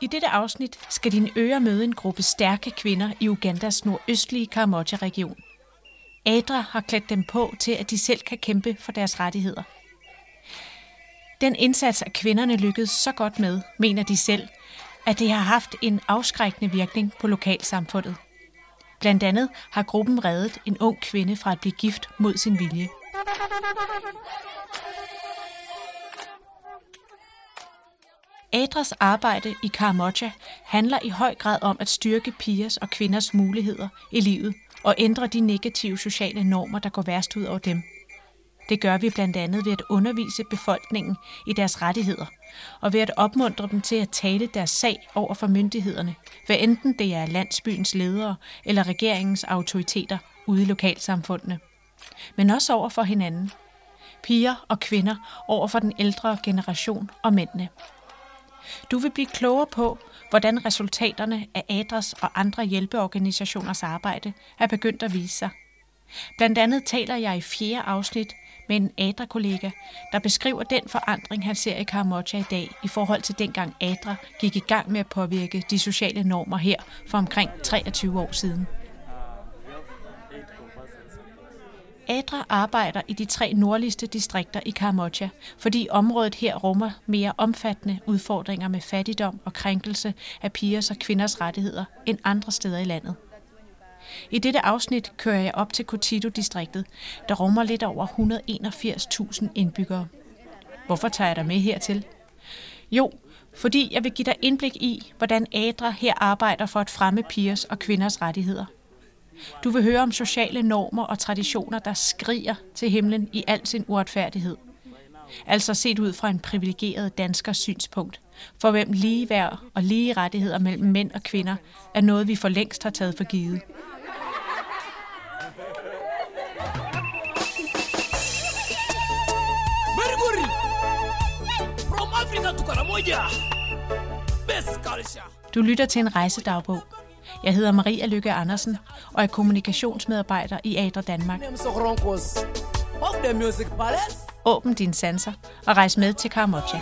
I dette afsnit skal dine ører møde en gruppe stærke kvinder i Ugandas nordøstlige Karamoja-region. Adra har klædt dem på til, at de selv kan kæmpe for deres rettigheder. Den indsats at kvinderne lykkedes så godt med, mener de selv, at det har haft en afskrækkende virkning på lokalsamfundet. Blandt andet har gruppen reddet en ung kvinde fra at blive gift mod sin vilje. Adras arbejde i Karamoja handler i høj grad om at styrke pigers og kvinders muligheder i livet og ændre de negative sociale normer, der går værst ud over dem. Det gør vi blandt andet ved at undervise befolkningen i deres rettigheder, og ved at opmuntre dem til at tale deres sag over for myndighederne, hvad enten det er landsbyens ledere eller regeringens autoriteter ude i lokalsamfundene. Men også over for hinanden. Piger og kvinder over for den ældre generation og mændene. Du vil blive klogere på, hvordan resultaterne af ADRAS og andre hjælpeorganisationers arbejde er begyndt at vise sig. Blandt andet taler jeg i fjerde afsnit med en ADRA-kollega, der beskriver den forandring, han ser i Karamoja i dag i forhold til dengang ADRA gik i gang med at påvirke de sociale normer her for omkring 23 år siden. ADRA arbejder i de tre nordligste distrikter i Karamoja, fordi området her rummer mere omfattende udfordringer med fattigdom og krænkelse af pigers og kvinders rettigheder end andre steder i landet. I dette afsnit kører jeg op til Kotito-distriktet, der rummer lidt over 181.000 indbyggere. Hvorfor tager jeg dig med hertil? Jo, fordi jeg vil give dig indblik i, hvordan ADRA her arbejder for at fremme pigers og kvinders rettigheder. Du vil høre om sociale normer og traditioner, der skriger til himlen i al sin uretfærdighed. Altså set ud fra en privilegeret danskers synspunkt, for hvem ligeværd og lige rettigheder mellem mænd og kvinder er noget, vi for længst har taget for givet. Du lytter til en rejsedagbog. Jeg hedder Maria Lykke Andersen og er kommunikationsmedarbejder i Adra Danmark. Åbn dine sanser og rejs med til Karamoja.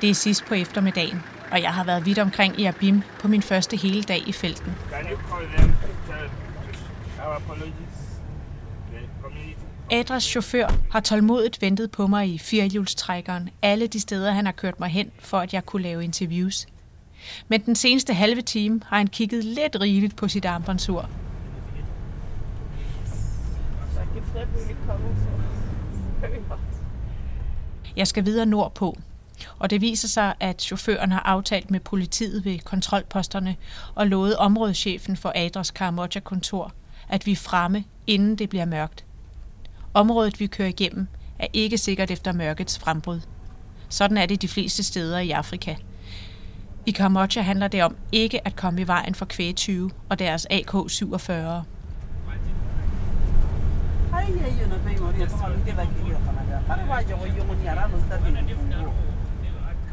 Det er sidst på eftermiddagen, og jeg har været vidt omkring i Abim på min første hele dag i felten. Adras chauffør har tålmodigt ventet på mig i firehjulstrækkeren alle de steder, han har kørt mig hen, for at jeg kunne lave interviews. Men den seneste halve time har han kigget lidt rigeligt på sit armbåndsur. Jeg skal videre nordpå, og det viser sig, at chaufføren har aftalt med politiet ved kontrolposterne og lovet områdeschefen for Adras Karamoja-kontor, at vi er fremme, inden det bliver mørkt. Området, vi kører igennem, er ikke sikkert efter mørkets frembrud. Sådan er det de fleste steder i Afrika. I Karamoja handler det om ikke at komme i vejen for kvægetyve og deres AK-47.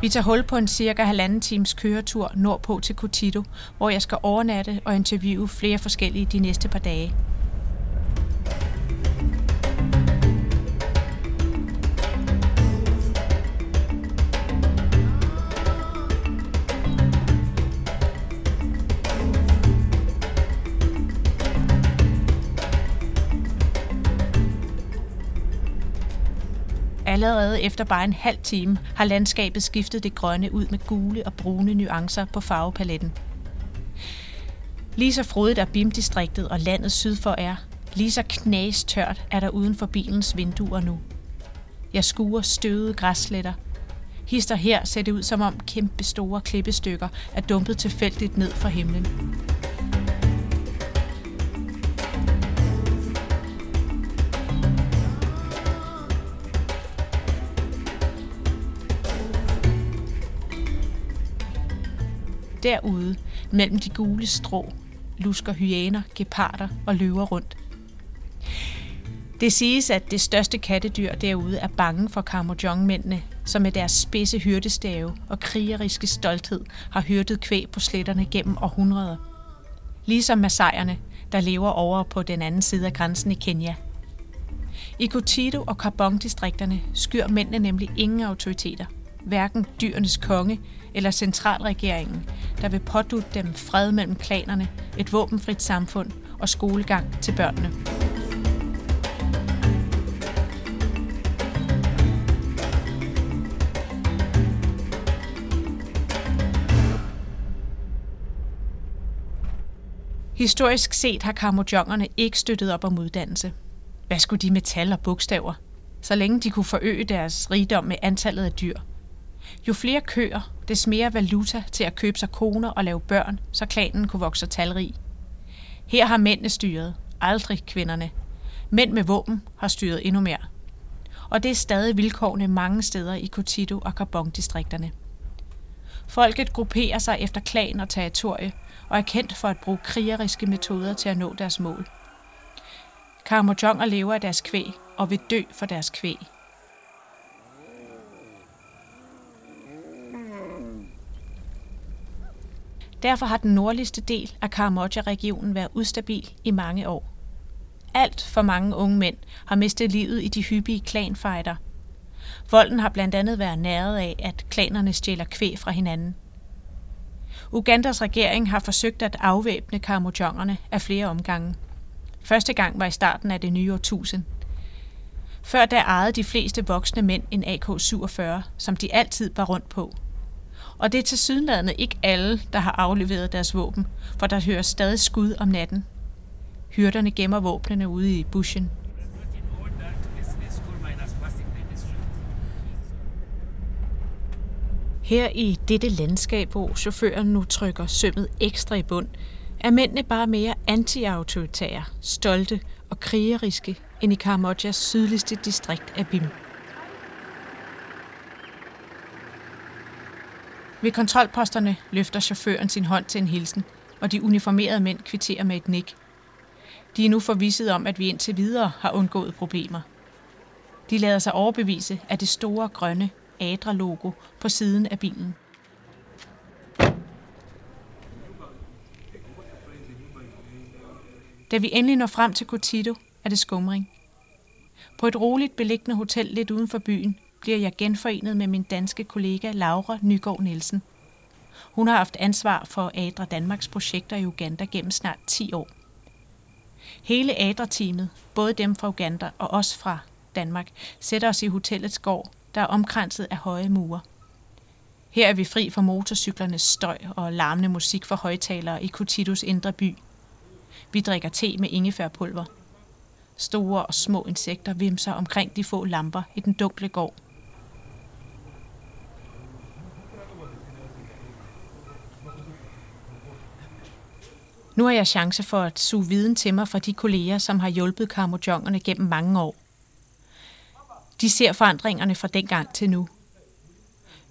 Vi tager hul på en cirka halvanden times køretur nordpå til Cotito, hvor jeg skal overnatte og interviewe flere forskellige de næste par dage. Allerede efter bare en halv time har landskabet skiftet det grønne ud med gule og brune nuancer på farvepaletten. Lige så frodigt er BIM-distriktet og landet syd for er, lige så knastørt er der uden for bilens vinduer nu. Jeg skuer støvede græssletter. Hister her ser det ud som om kæmpe store klippestykker er dumpet tilfældigt ned fra himlen. Derude, mellem de gule strå, lusker hyæner, geparder og løver rundt. Det siges, at det største kattedyr derude er bange for Kamojong-mændene, som med deres spidse hyrdestave og krigeriske stolthed har hyrdet kvæg på sletterne gennem århundreder. Ligesom masajerne, der lever over på den anden side af grænsen i Kenya. I Kotido og Karbong-distrikterne skyr mændene nemlig ingen autoriteter, hverken dyrenes konge eller centralregeringen, der vil pådutte dem fred mellem klanerne, et våbenfrit samfund og skolegang til børnene. Historisk set har kamojongerne ikke støttet op om uddannelse. Hvad skulle de med tal og bogstaver? Så længe de kunne forøge deres rigdom med antallet af dyr. Jo flere køer, des mere valuta til at købe sig koner og lave børn, så klanen kunne vokse talrig. Her har mændene styret, aldrig kvinderne. Mænd med våben har styret endnu mere. Og det er stadig vilkårene mange steder i Kotito og Karbong-distrikterne. Folket grupperer sig efter klan og territorie, og er kendt for at bruge krigeriske metoder til at nå deres mål. Karamojonger lever af deres kvæg og vil dø for deres kvæg. Derfor har den nordligste del af Karamoja-regionen været ustabil i mange år. Alt for mange unge mænd har mistet livet i de hyppige klanfejder. Volden har blandt andet været næret af, at klanerne stjæler kvæg fra hinanden. Ugandas regering har forsøgt at afvæbne karamojongerne af flere omgange. Første gang var i starten af det nye årtusind. Før da ejede de fleste voksne mænd en AK-47, som de altid var rundt på. Og det er til sydenladende ikke alle, der har afleveret deres våben, for der hører stadig skud om natten. Hyrderne gemmer våbnene ude i buschen. Her i dette landskab, hvor chaufføren nu trykker sømmet ekstra i bund, er mændene bare mere antiautoritære, stolte og krigeriske end i Karamojas sydligste distrikt af Bim. Ved kontrolposterne løfter chaufføren sin hånd til en hilsen, og de uniformerede mænd kvitterer med et nik. De er nu forvisset om, at vi indtil videre har undgået problemer. De lader sig overbevise af det store grønne Adra-logo på siden af bilen. Da vi endelig når frem til Cotito, er det skumring. På et roligt beliggende hotel lidt uden for byen bliver jeg genforenet med min danske kollega Laura Nygaard Nielsen. Hun har haft ansvar for Adra Danmarks projekter i Uganda gennem snart 10 år. Hele Adra-teamet, både dem fra Uganda og os fra Danmark, sætter os i hotellets gård der er omkranset af høje mure. Her er vi fri for motorcyklernes støj og larmende musik fra højtalere i Kutidos indre by. Vi drikker te med ingefærpulver. Store og små insekter vimser omkring de få lamper i den dunkle gård. Nu har jeg chance for at suge viden til mig fra de kolleger, som har hjulpet karmojongerne gennem mange år. De ser forandringerne fra dengang til nu.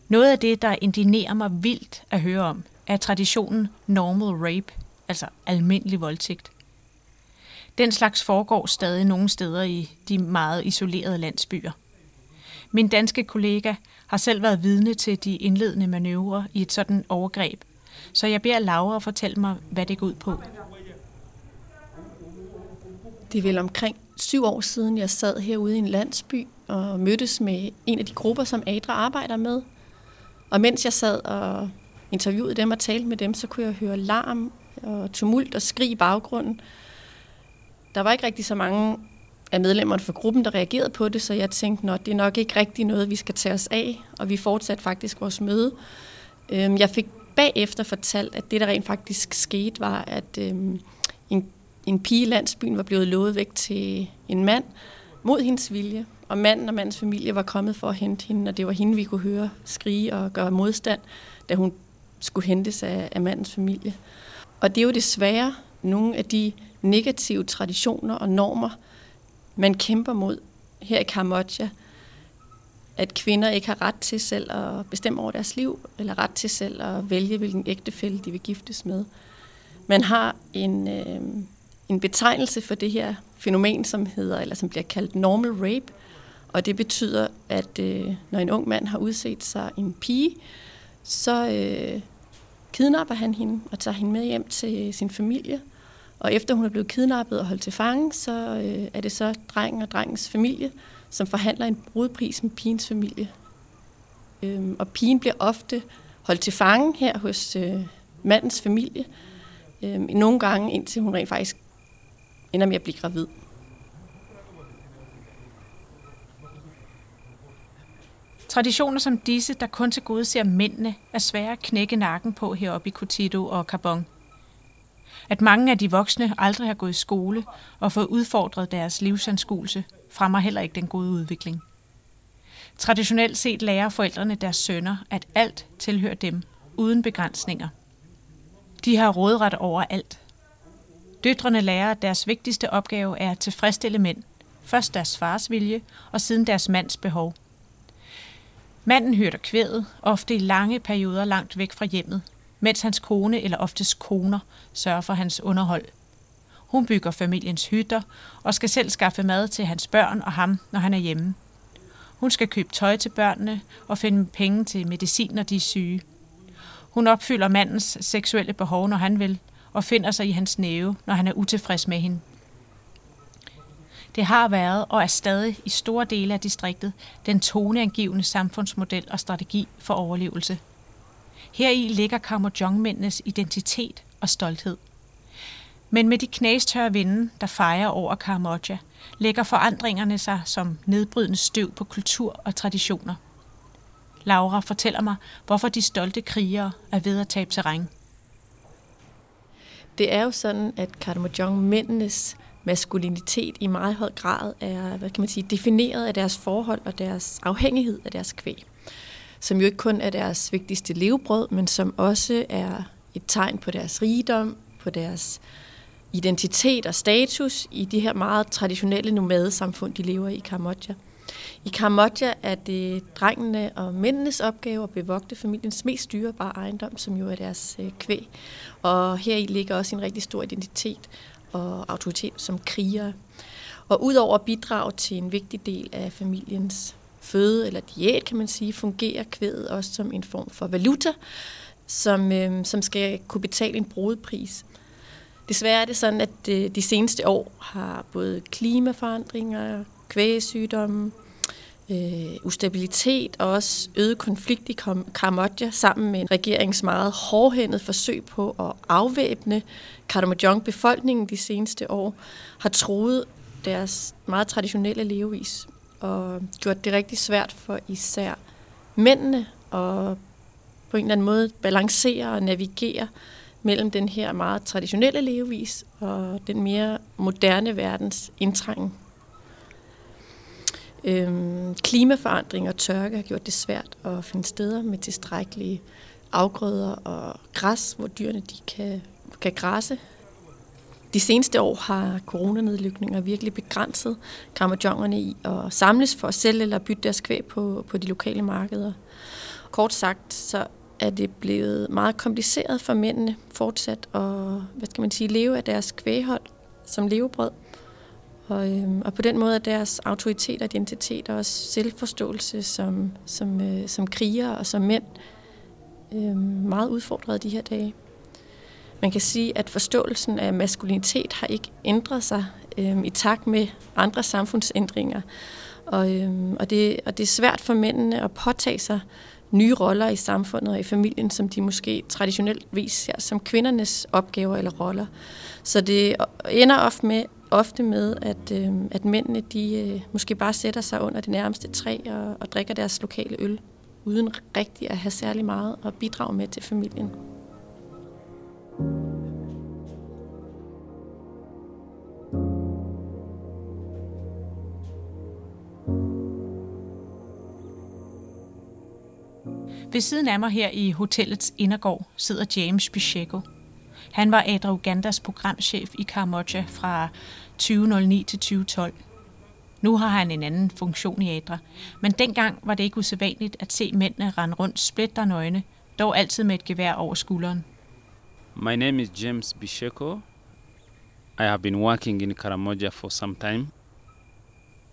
Noget af det, der indinerer mig vildt at høre om, er traditionen normal rape, altså almindelig voldtægt. Den slags foregår stadig nogle steder i de meget isolerede landsbyer. Min danske kollega har selv været vidne til de indledende manøvrer i et sådan overgreb, så jeg beder Laura fortælle mig, hvad det går ud på. Det er vel omkring syv år siden, jeg sad herude i en landsby og mødtes med en af de grupper, som Adra arbejder med. Og mens jeg sad og interviewede dem og talte med dem, så kunne jeg høre larm og tumult og skrig i baggrunden. Der var ikke rigtig så mange af medlemmerne fra gruppen, der reagerede på det, så jeg tænkte, at det er nok ikke rigtig noget, vi skal tage os af, og vi fortsatte faktisk vores møde. Øhm, jeg fik bagefter fortalt, at det, der rent faktisk skete, var, at øh, en, en pige i landsbyen var blevet lovet væk til en mand mod hendes vilje, og manden og mandens familie var kommet for at hente hende, og det var hende, vi kunne høre skrige og gøre modstand, da hun skulle hentes af, af mandens familie. Og det er jo desværre nogle af de negative traditioner og normer, man kæmper mod her i Kambodja, at kvinder ikke har ret til selv at bestemme over deres liv, eller ret til selv at vælge, hvilken ægtefælle de vil giftes med. Man har en, øh, en betegnelse for det her fænomen, som hedder, eller som bliver kaldt normal rape. Og det betyder, at øh, når en ung mand har udset sig en pige, så øh, kidnapper han hende og tager hende med hjem til sin familie. Og efter hun er blevet kidnappet og holdt til fange, så øh, er det så drengen og drengens familie, som forhandler en brudpris med pigens familie. Øhm, og pigen bliver ofte holdt til fange her hos øh, mandens familie. Øhm, nogle gange indtil hun rent faktisk ender med at blive gravid. Traditioner som disse, der kun til gode ser mændene, er svære at knække nakken på heroppe i Cotito og Carbon. At mange af de voksne aldrig har gået i skole og fået udfordret deres livsanskuelse, fremmer heller ikke den gode udvikling. Traditionelt set lærer forældrene deres sønner, at alt tilhører dem, uden begrænsninger. De har rådret over alt. Døtrene lærer, at deres vigtigste opgave er at tilfredsstille mænd. Først deres fars vilje, og siden deres mands behov. Manden hørte kvædet, ofte i lange perioder langt væk fra hjemmet, mens hans kone eller oftest koner sørger for hans underhold. Hun bygger familiens hytter og skal selv skaffe mad til hans børn og ham, når han er hjemme. Hun skal købe tøj til børnene og finde penge til medicin, når de er syge. Hun opfylder mandens seksuelle behov, når han vil, og finder sig i hans næve, når han er utilfreds med hende. Det har været og er stadig i store dele af distriktet den toneangivende samfundsmodel og strategi for overlevelse. Heri ligger Kamojong-mændenes identitet og stolthed. Men med de knastørre vinde, der fejrer over Karamoja, lægger forandringerne sig som nedbrydende støv på kultur og traditioner. Laura fortæller mig, hvorfor de stolte krigere er ved at tabe terræn. Det er jo sådan, at Karamojong mændenes maskulinitet i meget høj grad er hvad kan man sige, defineret af deres forhold og deres afhængighed af deres kvæg. Som jo ikke kun er deres vigtigste levebrød, men som også er et tegn på deres rigdom, på deres identitet og status i de her meget traditionelle nomadesamfund, de lever i i Kambodja. I Kambodja er det drengene og mændenes opgave at bevogte familiens mest dyrebare ejendom, som jo er deres øh, kvæg. Og her i ligger også en rigtig stor identitet og autoritet som krigere. Og udover at bidrage til en vigtig del af familiens føde eller diæt, kan man sige, fungerer kvædet også som en form for valuta, som, øh, som skal kunne betale en brudpris. Desværre er det sådan, at øh, de seneste år har både klimaforandringer, kvægesygdomme, øh, ustabilitet og også øget konflikt i Kambodja sammen med en regerings meget hårdhændet forsøg på at afvæbne Karamojong-befolkningen de seneste år, har troet deres meget traditionelle levevis og gjort det rigtig svært for især mændene at på en eller anden måde balancere og navigere mellem den her meget traditionelle levevis og den mere moderne verdens indtrængen. Øhm, klimaforandring og tørke har gjort det svært at finde steder med tilstrækkelige afgrøder og græs, hvor dyrene de kan, kan græsse. De seneste år har coronanedlykninger virkelig begrænset kramajongerne i at samles for at sælge eller bytte deres kvæg på, på de lokale markeder. Kort sagt, så er det blevet meget kompliceret for mændene fortsat at hvad skal man sige, leve af deres kvæghold som levebrød. Og, øhm, og på den måde er deres autoritet og identitet og også selvforståelse som, som, øh, som kriger og som mænd øh, meget udfordret de her dage. Man kan sige, at forståelsen af maskulinitet har ikke ændret sig øh, i takt med andre samfundsændringer. Og, øh, og, det, og det er svært for mændene at påtage sig nye roller i samfundet og i familien, som de måske traditionelt vis ser som kvindernes opgaver eller roller. Så det ender ofte med, ofte med at, øh, at mændene de, øh, måske bare sætter sig under det nærmeste træ og, og drikker deres lokale øl, uden rigtig at have særlig meget at bidrage med til familien. Ved siden af mig her i hotellets indergård sidder James Bicheko. Han var Adra Ugandas programchef i Karamoja fra 2009 til 2012. Nu har han en anden funktion i Adra, men dengang var det ikke usædvanligt at se mændene rende rundt splitter nøgne, dog altid med et gevær over skulderen. My name is James Bicheko. I have been working in Karamoja for some time.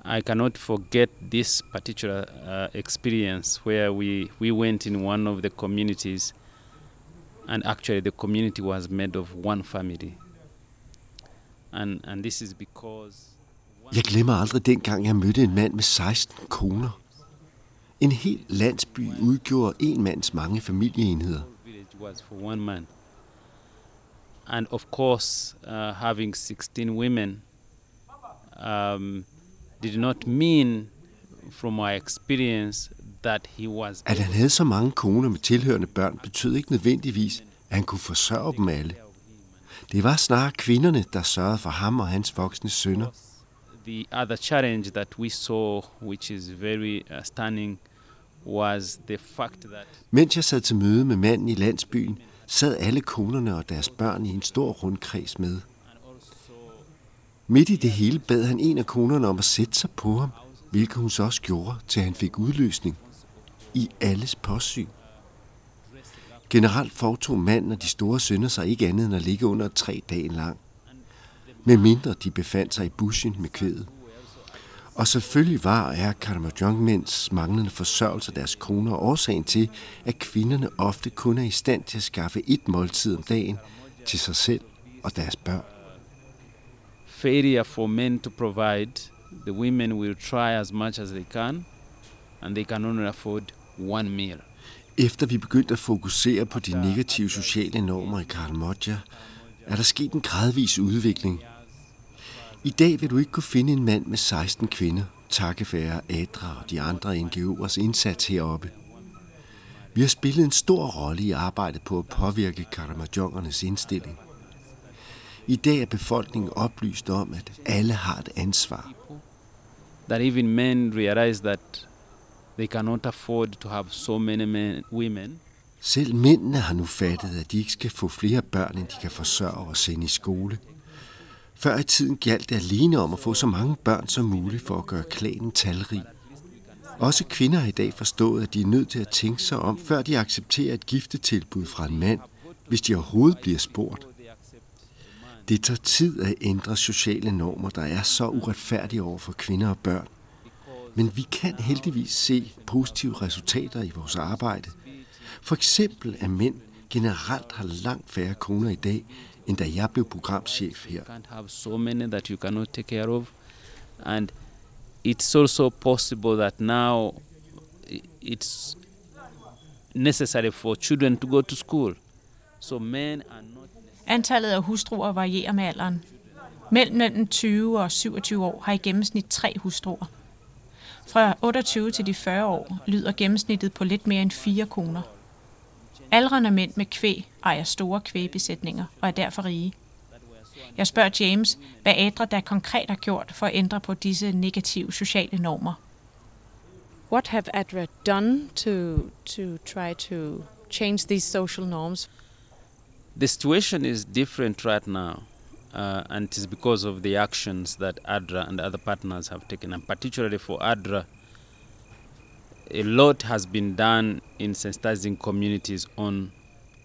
I cannot forget this particular uh, experience where we, we went in one of the communities, and actually, the community was made of one family. And, and this is because. Jeg glemmer aldrig dengang, jeg mødte en mand med 16 koner. En hel landsby udgjorde en mands mange familieenheder. village was for one man. And of course, uh, having 16 women um, did not mean, from my experience, that he was. At han havde så mange koner med tilhørende børn, betød ikke nødvendigvis, at han kunne forsørge dem alle. Det var snarere kvinderne, der sørgede for ham og hans voksne sønner. The other challenge that we saw, which is very uh, stunning, was the fact that Mens jeg sad til møde med manden i landsbyen, sad alle konerne og deres børn i en stor rundkreds med. Midt i det hele bad han en af konerne om at sætte sig på ham, hvilket hun så også gjorde, til han fik udløsning. I alles påsyn. Generelt foretog manden og de store sønner sig ikke andet end at ligge under tre dage lang. Med mindre de befandt sig i bushen med kvædet. Og selvfølgelig var og er Karamajong-mænds manglende forsørgelse af deres koner årsagen til, at kvinderne ofte kun er i stand til at skaffe et måltid om dagen til sig selv og deres børn failure for men to provide, the women will try as much as they can, and they can only afford one meal. Efter vi begyndte at fokusere på de negative sociale normer i Karamoja, er der sket en gradvis udvikling. I dag vil du ikke kunne finde en mand med 16 kvinder, takket være Adra og de andre NGO'ers indsats heroppe. Vi har spillet en stor rolle i arbejdet på at påvirke Karamajongernes indstilling. I dag er befolkningen oplyst om, at alle har et ansvar. That even men realize that they cannot afford to have so many men, women, Selv mændene har nu fattet, at de ikke skal få flere børn, end de kan forsørge og sende i skole. Før i tiden galt det alene om at få så mange børn som muligt for at gøre klanen talrig. Også kvinder har i dag forstået, at de er nødt til at tænke sig om, før de accepterer et giftetilbud fra en mand, hvis de overhovedet bliver spurgt. Det tager tid at ændre sociale normer, der er så uretfærdige over for kvinder og børn. Men vi kan heldigvis se positive resultater i vores arbejde. For eksempel, at mænd generelt har langt færre koner i dag, end da jeg blev programchef her. And it's also possible that now it's necessary for children to go to school. So men are not Antallet af hustruer varierer med alderen. Mellem mellem 20 og 27 år har i gennemsnit tre hustruer. Fra 28 til de 40 år lyder gennemsnittet på lidt mere end fire koner. Aldrende mænd med kvæg ejer store kvægbesætninger og er derfor rige. Jeg spørger James, hvad Adra der konkret har gjort for at ændre på disse negative sociale normer. What have ADRA done to to try to change these social norms? The situation is different right now, uh, and it is because of the actions that ADRA and other partners have taken, and particularly for ADRA, a lot has been done in sensitizing communities on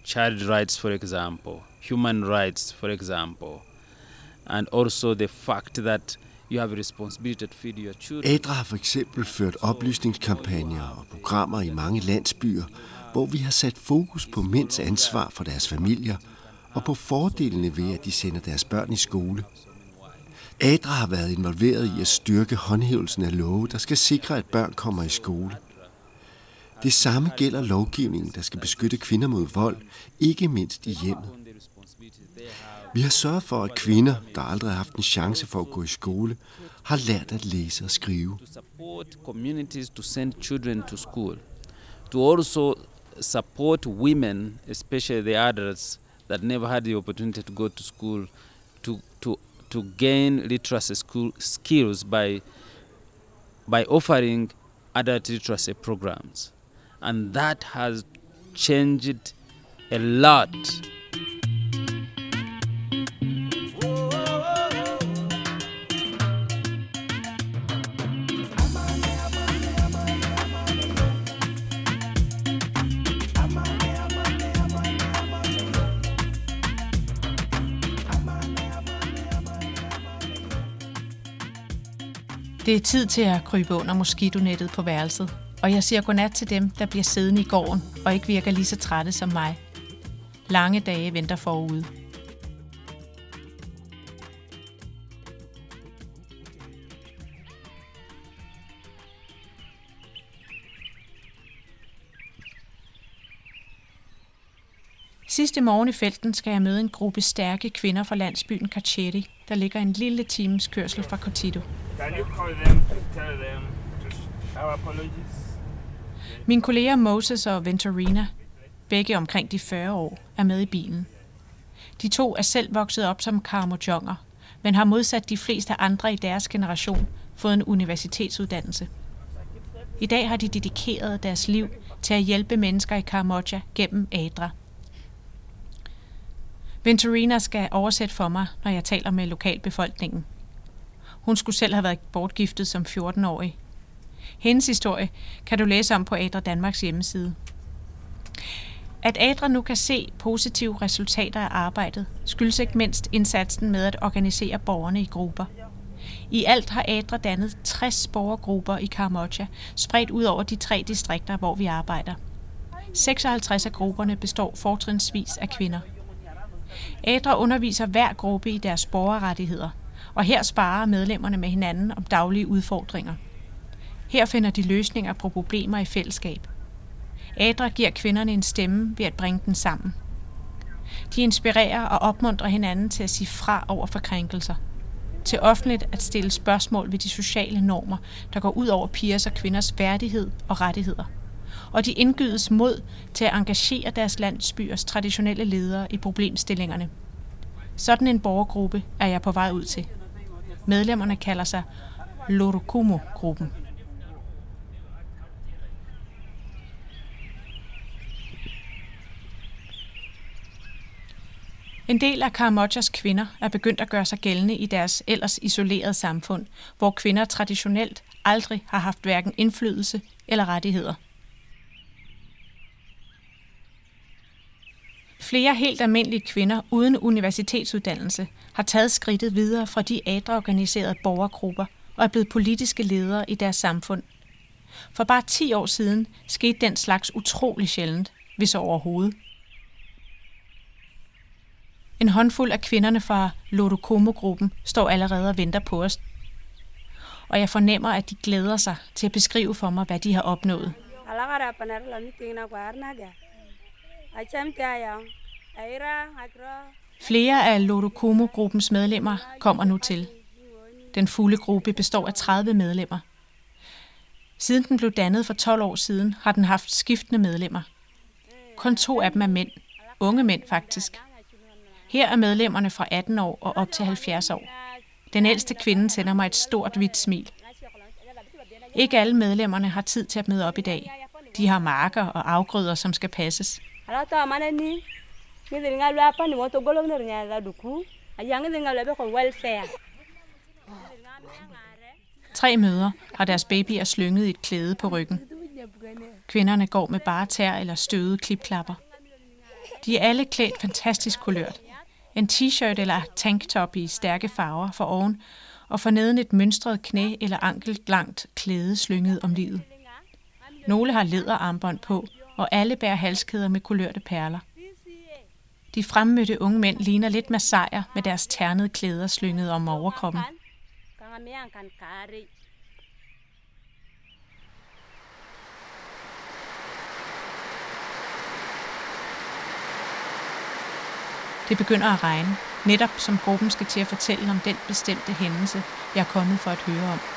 child rights, for example, human rights, for example, and also the fact that you have a responsibility to feed your children. Adra har for eksempel ført oplysningskampagner og programmer i mange landsbyer, hvor vi har sat fokus på mænds ansvar for deres familier og på fordelene ved, at de sender deres børn i skole. Adra har været involveret i at styrke håndhævelsen af love, der skal sikre, at børn kommer i skole. Det samme gælder lovgivningen, der skal beskytte kvinder mod vold, ikke mindst i hjemmet. Vi har sørget for, at kvinder, der aldrig har haft en chance for at gå i skole, har lært at læse og skrive. to to also support women, especially the adults that never had the opportunity to go to school, to to to gain literacy school skills by by offering adult literacy programs, and that has changed a lot Det er tid til at krybe under moskitonettet på værelset, og jeg siger godnat til dem, der bliver siddende i gården og ikke virker lige så trætte som mig. Lange dage venter forude. Sidste morgen i felten skal jeg møde en gruppe stærke kvinder fra landsbyen Kacheri, der ligger en lille times kørsel fra Cotito. Can you call them to tell them to our apologies? Mine kolleger Moses og Venturina, begge omkring de 40 år, er med i bilen. De to er selv vokset op som karamojonger, men har modsat de fleste andre i deres generation fået en universitetsuddannelse. I dag har de dedikeret deres liv til at hjælpe mennesker i Karamoja gennem ADRA. Venturina skal oversætte for mig, når jeg taler med lokalbefolkningen. Hun skulle selv have været bortgiftet som 14-årig. Hendes historie kan du læse om på Adra Danmarks hjemmeside. At Adra nu kan se positive resultater af arbejdet, skyldes ikke mindst indsatsen med at organisere borgerne i grupper. I alt har Adra dannet 60 borgergrupper i Karamoja, spredt ud over de tre distrikter, hvor vi arbejder. 56 af grupperne består fortrinsvis af kvinder. Adra underviser hver gruppe i deres borgerrettigheder, og her sparer medlemmerne med hinanden om daglige udfordringer. Her finder de løsninger på problemer i fællesskab. Adra giver kvinderne en stemme ved at bringe den sammen. De inspirerer og opmuntrer hinanden til at sige fra over for krænkelser. Til offentligt at stille spørgsmål ved de sociale normer, der går ud over pigers og kvinders værdighed og rettigheder. Og de indgydes mod til at engagere deres landsbyers traditionelle ledere i problemstillingerne. Sådan en borgergruppe er jeg på vej ud til. Medlemmerne kalder sig Lorokumo-gruppen. En del af Karamojas kvinder er begyndt at gøre sig gældende i deres ellers isolerede samfund, hvor kvinder traditionelt aldrig har haft hverken indflydelse eller rettigheder. Flere helt almindelige kvinder uden universitetsuddannelse har taget skridtet videre fra de adreorganiserede borgergrupper og er blevet politiske ledere i deres samfund. For bare 10 år siden skete den slags utrolig sjældent, hvis overhovedet. En håndfuld af kvinderne fra Lodokomo-gruppen står allerede og venter på os. Og jeg fornemmer, at de glæder sig til at beskrive for mig, hvad de har opnået. Flere af Lodokomo-gruppens medlemmer kommer nu til. Den fulde gruppe består af 30 medlemmer. Siden den blev dannet for 12 år siden, har den haft skiftende medlemmer. Kun to af dem er mænd. Unge mænd faktisk. Her er medlemmerne fra 18 år og op til 70 år. Den ældste kvinde sender mig et stort hvidt smil. Ikke alle medlemmerne har tid til at møde op i dag. De har marker og afgrøder, som skal passes. Tre møder har deres babyer slynget i et klæde på ryggen. Kvinderne går med bare tær eller støvede klipklapper. De er alle klædt fantastisk kulørt. En t-shirt eller tanktop i stærke farver for oven, og for neden et mønstret knæ eller ankelt langt klæde slynget om livet. Nogle har læderarmbånd på, og alle bærer halskæder med kulørte perler. De fremmødte unge mænd ligner lidt massajer med deres ternede klæder slynget om overkroppen. Det begynder at regne, netop som gruppen skal til at fortælle om den bestemte hændelse, jeg er kommet for at høre om.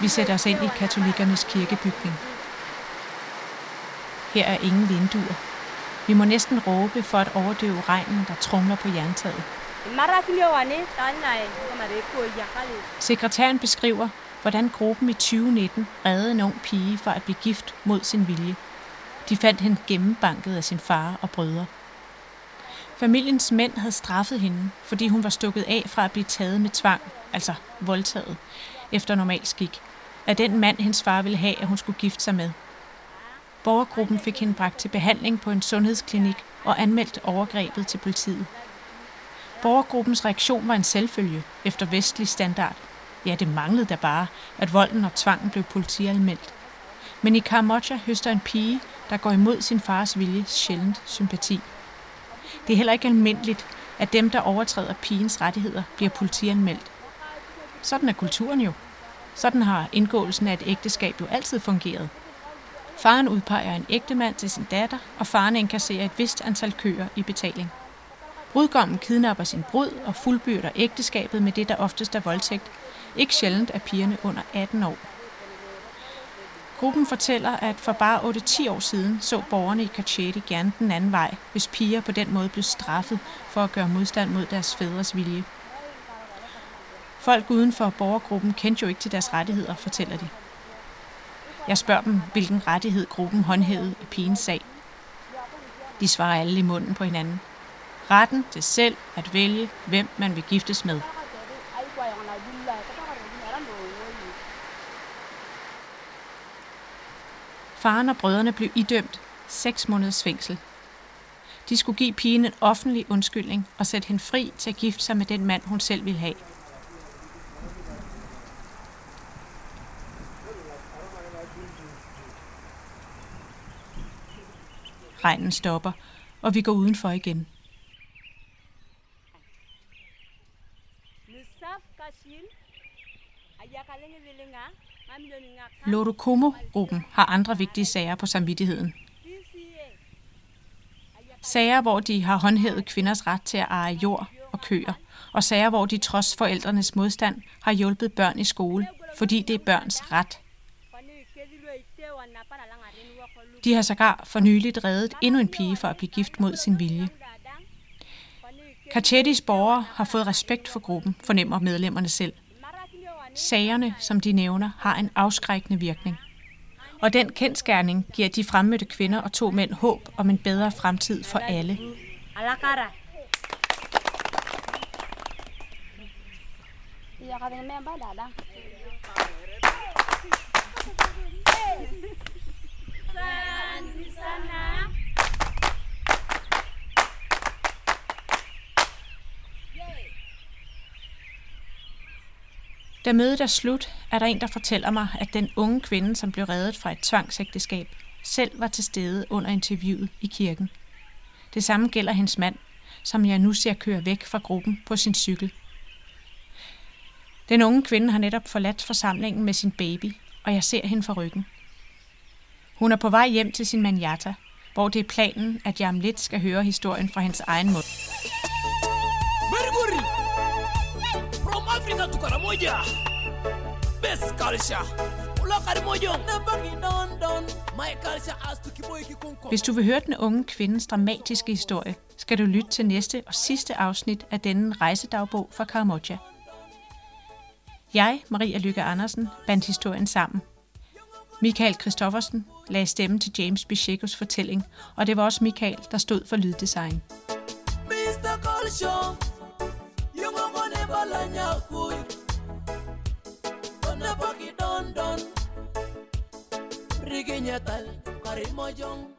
Vi sætter os ind i katolikernes kirkebygning. Her er ingen vinduer. Vi må næsten råbe for at overdøve regnen, der trumler på jerntaget. Sekretæren beskriver, hvordan gruppen i 2019 reddede en ung pige fra at blive gift mod sin vilje. De fandt hende gennembanket af sin far og brødre. Familiens mænd havde straffet hende, fordi hun var stukket af fra at blive taget med tvang, altså voldtaget, efter normal skik, af den mand, hendes far ville have, at hun skulle gifte sig med. Borgergruppen fik hende bragt til behandling på en sundhedsklinik og anmeldt overgrebet til politiet. Borgergruppens reaktion var en selvfølge efter vestlig standard. Ja, det manglede da bare, at volden og tvangen blev politianmeldt. Men i Karamoja høster en pige, der går imod sin fars vilje, sjældent sympati. Det er heller ikke almindeligt, at dem, der overtræder pigens rettigheder, bliver politianmeldt. Sådan er kulturen jo. Sådan har indgåelsen af et ægteskab jo altid fungeret. Faren udpeger en ægtemand til sin datter, og faren inkasserer et vist antal køer i betaling. Brudgommen kidnapper sin brud og fuldbyrder ægteskabet med det, der oftest er voldtægt. Ikke sjældent er pigerne under 18 år. Gruppen fortæller, at for bare 8-10 år siden så borgerne i Kacheti gerne den anden vej, hvis piger på den måde blev straffet for at gøre modstand mod deres fædres vilje. Folk uden for borgergruppen kendte jo ikke til deres rettigheder, fortæller de. Jeg spørger dem, hvilken rettighed gruppen håndhævede i pigens sag. De svarer alle i munden på hinanden. Retten til selv at vælge, hvem man vil giftes med. Faren og brødrene blev idømt 6 måneders fængsel. De skulle give pigen en offentlig undskyldning og sætte hende fri til at gifte sig med den mand, hun selv ville have. Regnen stopper, og vi går udenfor igen. Lorokomo-gruppen har andre vigtige sager på samvittigheden. Sager, hvor de har håndhævet kvinders ret til at eje jord og køer, og sager, hvor de trods forældrenes modstand har hjulpet børn i skole, fordi det er børns ret. De har sågar for nyligt reddet endnu en pige for at blive gift mod sin vilje. Kachetis borgere har fået respekt for gruppen, fornemmer medlemmerne selv. Sagerne, som de nævner, har en afskrækkende virkning. Og den kendskærning giver de fremmødte kvinder og to mænd håb om en bedre fremtid for alle. Da mødet er slut, er der en, der fortæller mig, at den unge kvinde, som blev reddet fra et tvangsægteskab, selv var til stede under interviewet i kirken. Det samme gælder hendes mand, som jeg nu ser køre væk fra gruppen på sin cykel. Den unge kvinde har netop forladt forsamlingen med sin baby, og jeg ser hende fra ryggen. Hun er på vej hjem til sin manjata, hvor det er planen, at jeg om lidt skal høre historien fra hendes egen mund. Karamoja. Best culture. Hvis du vil høre den unge kvindes dramatiske historie, skal du lytte til næste og sidste afsnit af denne rejsedagbog fra Karamoja. Jeg, Maria Lykke Andersen, bandt historien sammen. Michael Christoffersen lagde stemme til James Bichekos fortælling, og det var også Michael, der stod for lyddesign. Mr. Culture. Guiñatal, Karimoyón.